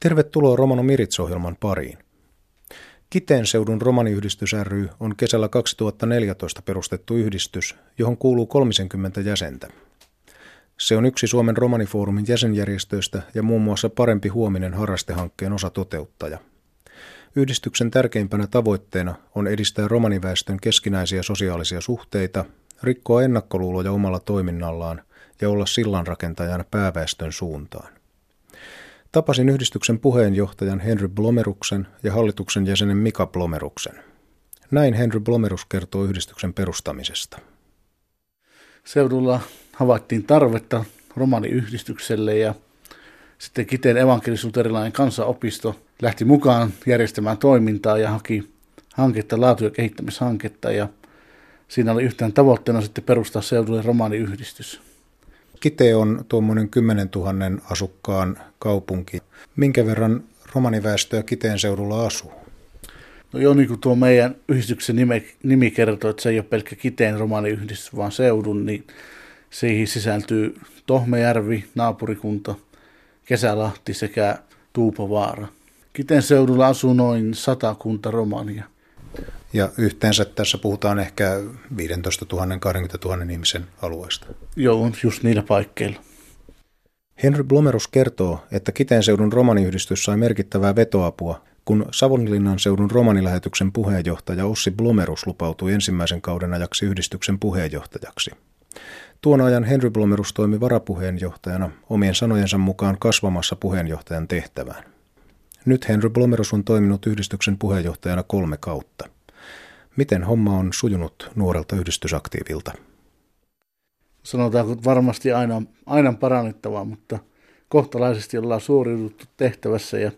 Tervetuloa Romano Mirits-ohjelman pariin. Kiteen seudun romaniyhdistys ry on kesällä 2014 perustettu yhdistys, johon kuuluu 30 jäsentä. Se on yksi Suomen romanifoorumin jäsenjärjestöistä ja muun muassa Parempi huominen harrastehankkeen osatoteuttaja. Yhdistyksen tärkeimpänä tavoitteena on edistää romaniväestön keskinäisiä sosiaalisia suhteita, rikkoa ennakkoluuloja omalla toiminnallaan ja olla sillanrakentajana pääväestön suuntaan. Tapasin yhdistyksen puheenjohtajan Henry Blomeruksen ja hallituksen jäsenen Mika Blomeruksen. Näin Henry Blomerus kertoo yhdistyksen perustamisesta. Seudulla havaittiin tarvetta romaniyhdistykselle ja sitten Kiteen evankelisuterilainen kansanopisto lähti mukaan järjestämään toimintaa ja haki hanketta, laatu- ja kehittämishanketta ja siinä oli yhtenä tavoitteena sitten perustaa seudulle romaniyhdistys. Kite on tuommoinen 10 000 asukkaan kaupunki. Minkä verran romaniväestöä Kiteen seudulla asuu? No joo, niin kuin tuo meidän yhdistyksen nime, nimi kertoo, että se ei ole pelkkä Kiteen romaniyhdistys, vaan seudun, niin siihen sisältyy Tohmejärvi, naapurikunta, Kesälahti sekä Tuupovaara. Kiteen seudulla asuu noin sata kunta romania. Ja yhteensä tässä puhutaan ehkä 15 000, 20 000 ihmisen alueesta. Joo, just niillä paikkeilla. Henry Blomerus kertoo, että Kiteen seudun romaniyhdistys sai merkittävää vetoapua, kun Savonlinnan seudun romanilähetyksen puheenjohtaja Ossi Blomerus lupautui ensimmäisen kauden ajaksi yhdistyksen puheenjohtajaksi. Tuon ajan Henry Blomerus toimi varapuheenjohtajana omien sanojensa mukaan kasvamassa puheenjohtajan tehtävään. Nyt Henry Blomerus on toiminut yhdistyksen puheenjohtajana kolme kautta. Miten homma on sujunut nuorelta yhdistysaktiivilta? Sanotaanko varmasti aina, aina parannettavaa, mutta kohtalaisesti ollaan suoriuduttu tehtävässä ja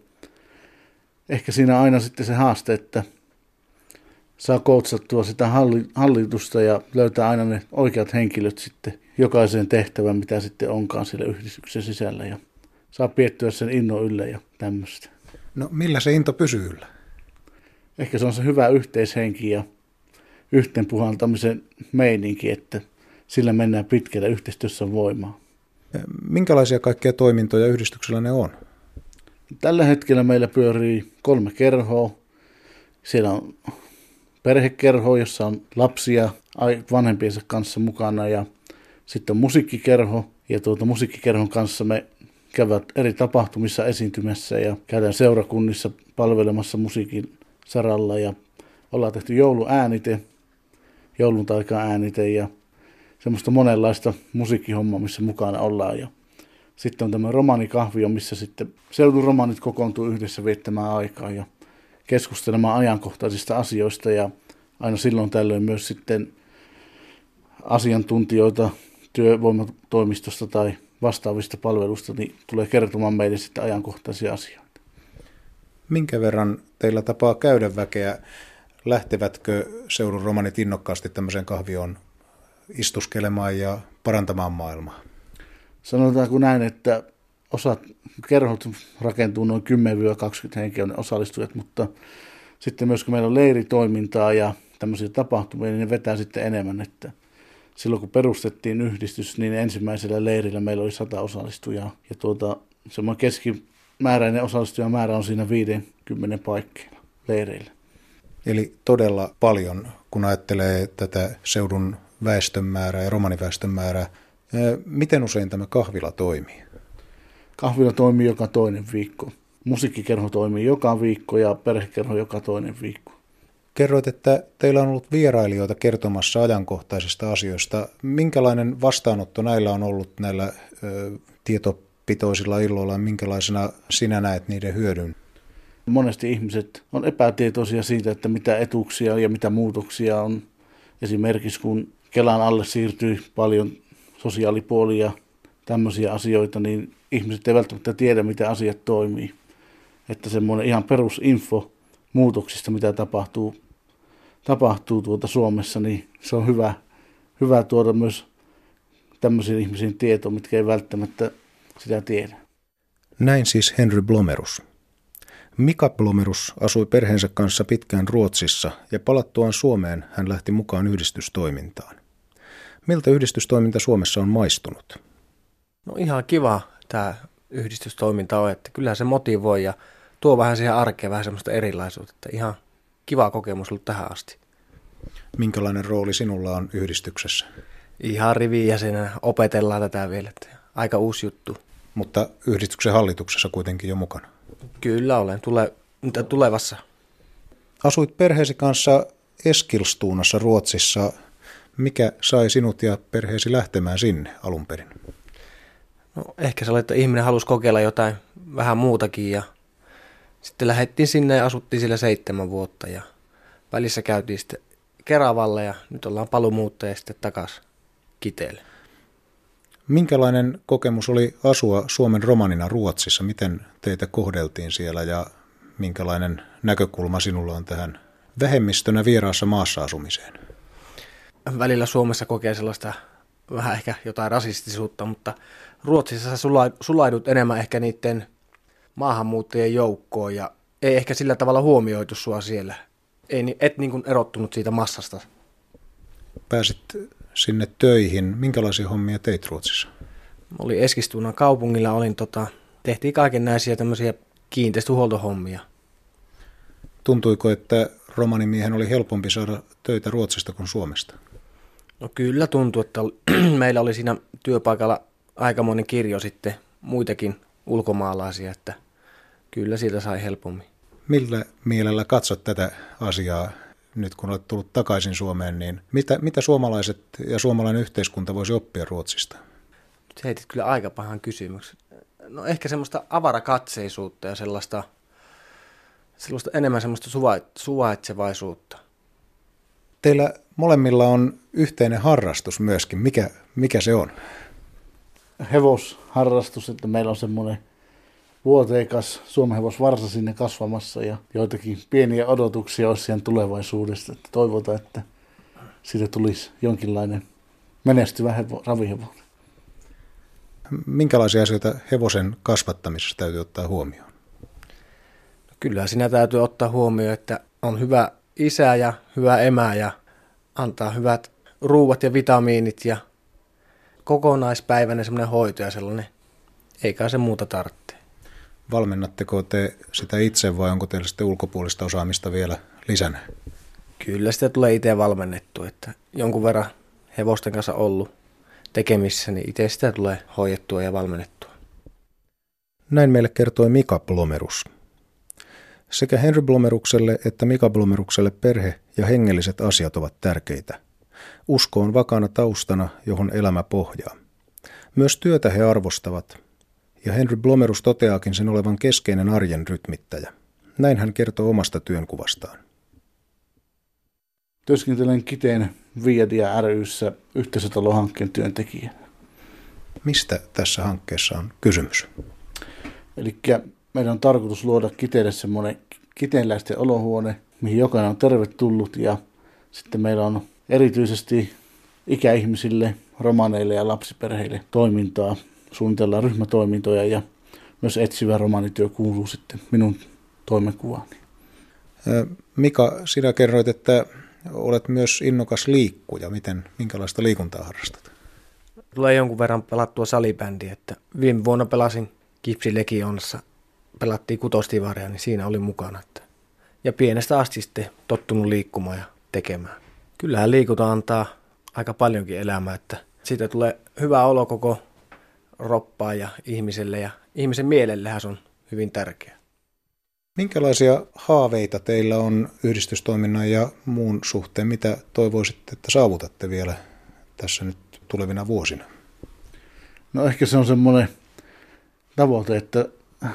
ehkä siinä aina sitten se haaste, että saa koutsattua sitä hallitusta ja löytää aina ne oikeat henkilöt sitten jokaiseen tehtävään, mitä sitten onkaan siellä yhdistyksen sisällä ja saa piettyä sen innon ylle ja tämmöistä. No millä se into pysyy yllä? Ehkä se on se hyvä yhteishenki ja yhteen puhaltamisen meininki, että sillä mennään pitkälle yhteistyössä voimaa. Minkälaisia kaikkia toimintoja yhdistyksellä ne on? Tällä hetkellä meillä pyörii kolme kerhoa. Siellä on perhekerho, jossa on lapsia vanhempiensa kanssa mukana ja sitten on musiikkikerho. Ja tuota musiikkikerhon kanssa me käyvät eri tapahtumissa esiintymässä ja käydään seurakunnissa palvelemassa musiikin saralla ja ollaan tehty jouluäänite, joulun äänite ja semmoista monenlaista musiikkihommaa, missä mukana ollaan. Ja sitten on tämä romanikahvio, missä sitten seudun romanit kokoontuu yhdessä viettämään aikaa ja keskustelemaan ajankohtaisista asioista ja aina silloin tällöin myös sitten asiantuntijoita työvoimatoimistosta tai vastaavista palveluista niin tulee kertomaan meille sitten ajankohtaisia asioita. Minkä verran teillä tapaa käydä väkeä? Lähtevätkö seudun romanit innokkaasti tämmöiseen kahvioon istuskelemaan ja parantamaan maailmaa? Sanotaanko näin, että osat kerhot rakentuu noin 10-20 henkilön osallistujat, mutta sitten myös kun meillä on leiritoimintaa ja tämmöisiä tapahtumia, niin ne vetää sitten enemmän, että silloin kun perustettiin yhdistys, niin ensimmäisellä leirillä meillä oli 100 osallistujaa ja tuota, semmoinen keskimääräinen osallistujamäärä on siinä 50 paikkeilla leireillä. Eli todella paljon, kun ajattelee tätä seudun väestön määrää ja romaniväestön määrää. Miten usein tämä kahvila toimii? Kahvila toimii joka toinen viikko. Musiikkikerho toimii joka viikko ja perhekerho joka toinen viikko. Kerroit, että teillä on ollut vierailijoita kertomassa ajankohtaisista asioista. Minkälainen vastaanotto näillä on ollut näillä ö, tietopitoisilla illoilla? Minkälaisena sinä näet niiden hyödyn? Monesti ihmiset on epätietoisia siitä, että mitä etuuksia ja mitä muutoksia on. Esimerkiksi kun Kelan alle siirtyi paljon sosiaalipuolia ja tämmöisiä asioita, niin ihmiset ei välttämättä tiedä, miten asiat toimii. Että semmoinen ihan perusinfo muutoksista, mitä tapahtuu, tapahtuu tuota Suomessa, niin se on hyvä, hyvä tuoda myös tämmöisiin ihmisiin tietoa, mitkä ei välttämättä sitä tiedä. Näin siis Henry Blomerus. Mika Blomerus asui perheensä kanssa pitkään Ruotsissa ja palattuaan Suomeen hän lähti mukaan yhdistystoimintaan. Miltä yhdistystoiminta Suomessa on maistunut? No ihan kiva tämä yhdistystoiminta on, että kyllähän se motivoi ja tuo vähän siihen arkeen vähän semmoista erilaisuutta, että ihan kiva kokemus ollut tähän asti. Minkälainen rooli sinulla on yhdistyksessä? Ihan rivijäsenä opetellaan tätä vielä, että aika uusi juttu. Mutta yhdistyksen hallituksessa kuitenkin jo mukana. Kyllä olen, tule, tulevassa. Asuit perheesi kanssa Eskilstuunassa Ruotsissa. Mikä sai sinut ja perheesi lähtemään sinne alun perin? No, ehkä se oli, että ihminen halusi kokeilla jotain vähän muutakin ja sitten lähdettiin sinne ja asuttiin siellä seitsemän vuotta ja välissä käytiin sitten Keravalle ja nyt ollaan paluumuuttajia sitten takaisin Kiteelle. Minkälainen kokemus oli asua Suomen romanina Ruotsissa? Miten teitä kohdeltiin siellä ja minkälainen näkökulma sinulla on tähän vähemmistönä vieraassa maassa asumiseen? Välillä Suomessa kokee sellaista vähän ehkä jotain rasistisuutta, mutta Ruotsissa sä sulaidut enemmän ehkä niiden maahanmuuttajien joukkoon ja ei ehkä sillä tavalla huomioitu sua siellä. Ei, et niin kuin erottunut siitä massasta. Pääsit sinne töihin. Minkälaisia hommia teit Ruotsissa? Oli Eskistunan kaupungilla, olin tota, tehtiin kaiken näisiä tämmöisiä kiinteistöhuoltohommia. Tuntuiko, että romanimiehen oli helpompi saada töitä Ruotsista kuin Suomesta? No kyllä tuntui, että meillä oli siinä työpaikalla aikamoinen kirjo sitten muitakin ulkomaalaisia, että kyllä siitä sai helpommin. Millä mielellä katsot tätä asiaa nyt kun olet tullut takaisin Suomeen, niin mitä, mitä suomalaiset ja suomalainen yhteiskunta voisi oppia Ruotsista? Nyt heitit kyllä aika pahan kysymyksen. No ehkä semmoista avarakatseisuutta ja sellaista, sellaista enemmän semmoista suvaitsevaisuutta. Teillä molemmilla on yhteinen harrastus myöskin. Mikä, mikä se on? Hevosharrastus, että meillä on semmoinen vuoteikas Suomen varsa sinne kasvamassa ja joitakin pieniä odotuksia olisi siihen tulevaisuudesta. Että toivotaan, että siitä tulisi jonkinlainen menestyvä hevo, ravihevonen. Minkälaisia asioita hevosen kasvattamisessa täytyy ottaa huomioon? No kyllä siinä täytyy ottaa huomioon, että on hyvä isä ja hyvä emä ja antaa hyvät ruuat ja vitamiinit ja kokonaispäiväinen semmoinen hoito ja sellainen, eikä se muuta tarvitse. Valmennatteko te sitä itse vai onko teillä sitten ulkopuolista osaamista vielä lisänä? Kyllä sitä tulee itse valmennettu, että jonkun verran hevosten kanssa ollut tekemissä, niin itse sitä tulee hoidettua ja valmennettua. Näin meille kertoi Mika Blomerus. Sekä Henry Blomerukselle että Mika Blomerukselle perhe ja hengelliset asiat ovat tärkeitä. Usko on vakana taustana, johon elämä pohjaa. Myös työtä he arvostavat, ja Henry Blomerus toteaakin sen olevan keskeinen arjen rytmittäjä. Näin hän kertoo omasta työnkuvastaan. Työskentelen Kiteen Viadia ryssä yhteisötalohankkeen työntekijänä. Mistä tässä hankkeessa on kysymys? Eli meidän on tarkoitus luoda Kiteelle semmoinen kiteenläisten olohuone, mihin jokainen on tervetullut ja sitten meillä on erityisesti ikäihmisille, romaneille ja lapsiperheille toimintaa suunnitellaan ryhmätoimintoja ja myös etsivä romanityö kuuluu sitten minun toimenkuvaani. Mika, sinä kerroit, että olet myös innokas liikkuja. Miten, minkälaista liikuntaa harrastat? Tulee jonkun verran pelattua salibändiä, että viime vuonna pelasin Kipsilegionassa, pelattiin kutostivaria, niin siinä oli mukana. Että ja pienestä asti sitten tottunut liikkumaan ja tekemään. Kyllähän liikunta antaa aika paljonkin elämää, että siitä tulee hyvä olo koko roppaa ja ihmiselle ja ihmisen mielellähän se on hyvin tärkeä. Minkälaisia haaveita teillä on yhdistystoiminnan ja muun suhteen? Mitä toivoisitte, että saavutatte vielä tässä nyt tulevina vuosina? No ehkä se on semmoinen tavoite, että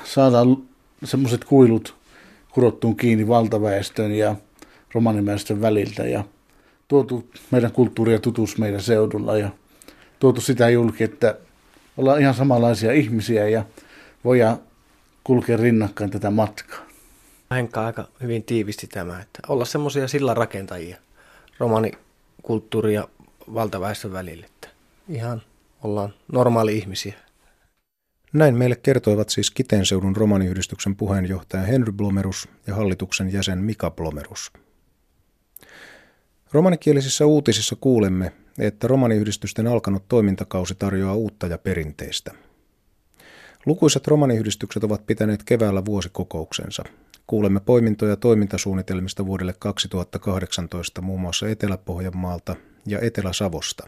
saadaan semmoiset kuilut kurottuun kiinni valtaväestön ja romaniväestön väliltä ja tuotu meidän kulttuuria tutus meidän seudulla ja tuotu sitä julki, että ollaan ihan samanlaisia ihmisiä ja voidaan kulkea rinnakkain tätä matkaa. Henkka aika hyvin tiivisti tämä, että olla semmoisia sillä rakentajia romanikulttuuri ja valtaväestön välille. Että ihan ollaan normaali ihmisiä. Näin meille kertoivat siis Kiteenseudun romaniyhdistyksen puheenjohtaja Henry Blomerus ja hallituksen jäsen Mika Blomerus. Romanikielisissä uutisissa kuulemme, että romaniyhdistysten alkanut toimintakausi tarjoaa uutta ja perinteistä. Lukuisat romaniyhdistykset ovat pitäneet keväällä vuosikokouksensa. Kuulemme poimintoja toimintasuunnitelmista vuodelle 2018 muun muassa Etelä-Pohjanmaalta ja Etelä-Savosta.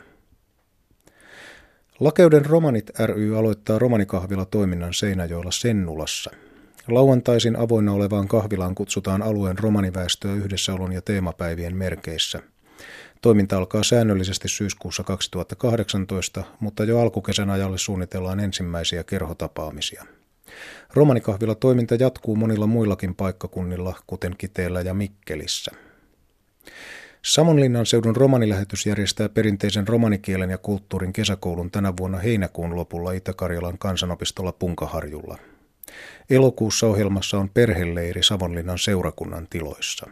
Lakeuden Romanit ry aloittaa romanikahvila toiminnan Seinäjoella Sennulassa. Lauantaisin avoinna olevaan kahvilaan kutsutaan alueen romaniväestöä yhdessäolon ja teemapäivien merkeissä. Toiminta alkaa säännöllisesti syyskuussa 2018, mutta jo alkukesän ajalle suunnitellaan ensimmäisiä kerhotapaamisia. Romanikahvila toiminta jatkuu monilla muillakin paikkakunnilla, kuten Kiteellä ja Mikkelissä. Savonlinnan seudun romanilähetys järjestää perinteisen romanikielen ja kulttuurin kesäkoulun tänä vuonna heinäkuun lopulla Itä-Karjalan kansanopistolla Punkaharjulla. Elokuussa ohjelmassa on perheleiri Savonlinnan seurakunnan tiloissa.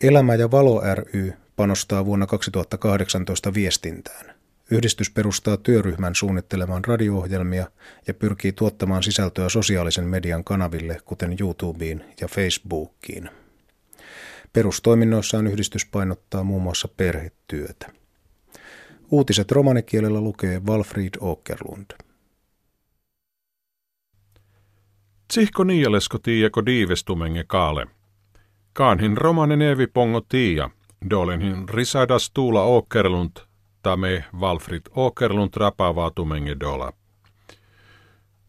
Elämä ja valo ry panostaa vuonna 2018 viestintään. Yhdistys perustaa työryhmän suunnittelemaan radio-ohjelmia ja pyrkii tuottamaan sisältöä sosiaalisen median kanaville, kuten YouTubeen ja Facebookiin. Perustoiminnoissaan yhdistys painottaa muun muassa perhetyötä. Uutiset romanikielellä lukee Walfried Åkerlund. Tsihko niialesko tiiako diivestumenge kaale. Kaanhin romanen evi pongo tiia, dolenhin risadas tuula Åkerlund, tame Walfrid Åkerlund rapavaa tumenge dola.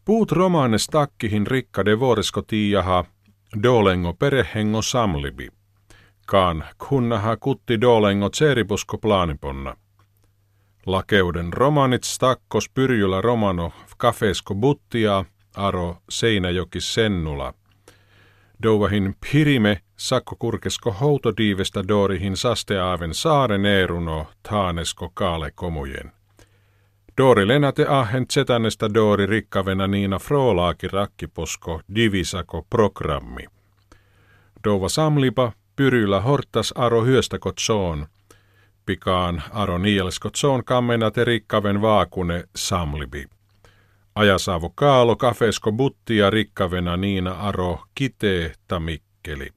Puut romanes takkihin rikka de vorisko tiiaha, dolengo perehengo samlibi. Kaan kunnaha kutti dolengo tseripusko plaaniponna. Lakeuden romanit stakkos pyrjyllä romano kafesko buttia, aro Seinäjoki sennula. Douvahin pirime sakko kurkesko houtodiivestä doorihin sasteaaven saaren eeruno taanesko kaale komujen. Doori lenate ahen tsetannesta doori rikkavena niina froolaaki rakkiposko divisako programmi. Dova samlipa pyryllä hortas aro hyöstäko tsoon. Pikaan aro nielsko tsoon kammenate rikkaven vaakune samlibi. Ajasaavo kaalo kafesko buttia rikkavena niina aro kitee tamikkeli.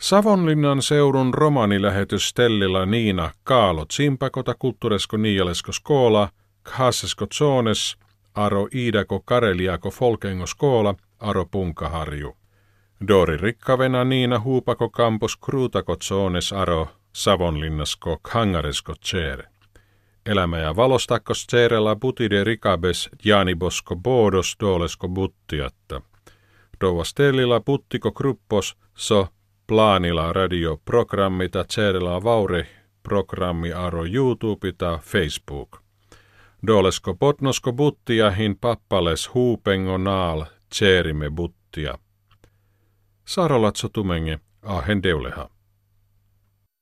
Savonlinnan seudun romanilähetys Stellilla Niina Kaalo Tsimpakota kulttuuresko niialesko skoola, khassesko zones, aro iidako kareliako folkengo skoola, aro punkaharju. Dori rikkavena Niina huupako kampus kruutako zones aro Savonlinnasko kangaresko tsere. Elämä ja valostakko tseerella butide rikabes bosko bodos dolesko buttiatta. Dova stellilla buttiko kruppos so plaanilla radioprogrammita tseerellä vauri programmi aro YouTube ta Facebook. Dolesko potnosko buttiahin pappales huupengo naal tseerimme buttia. Sarolatso tumenge ahen deuleha.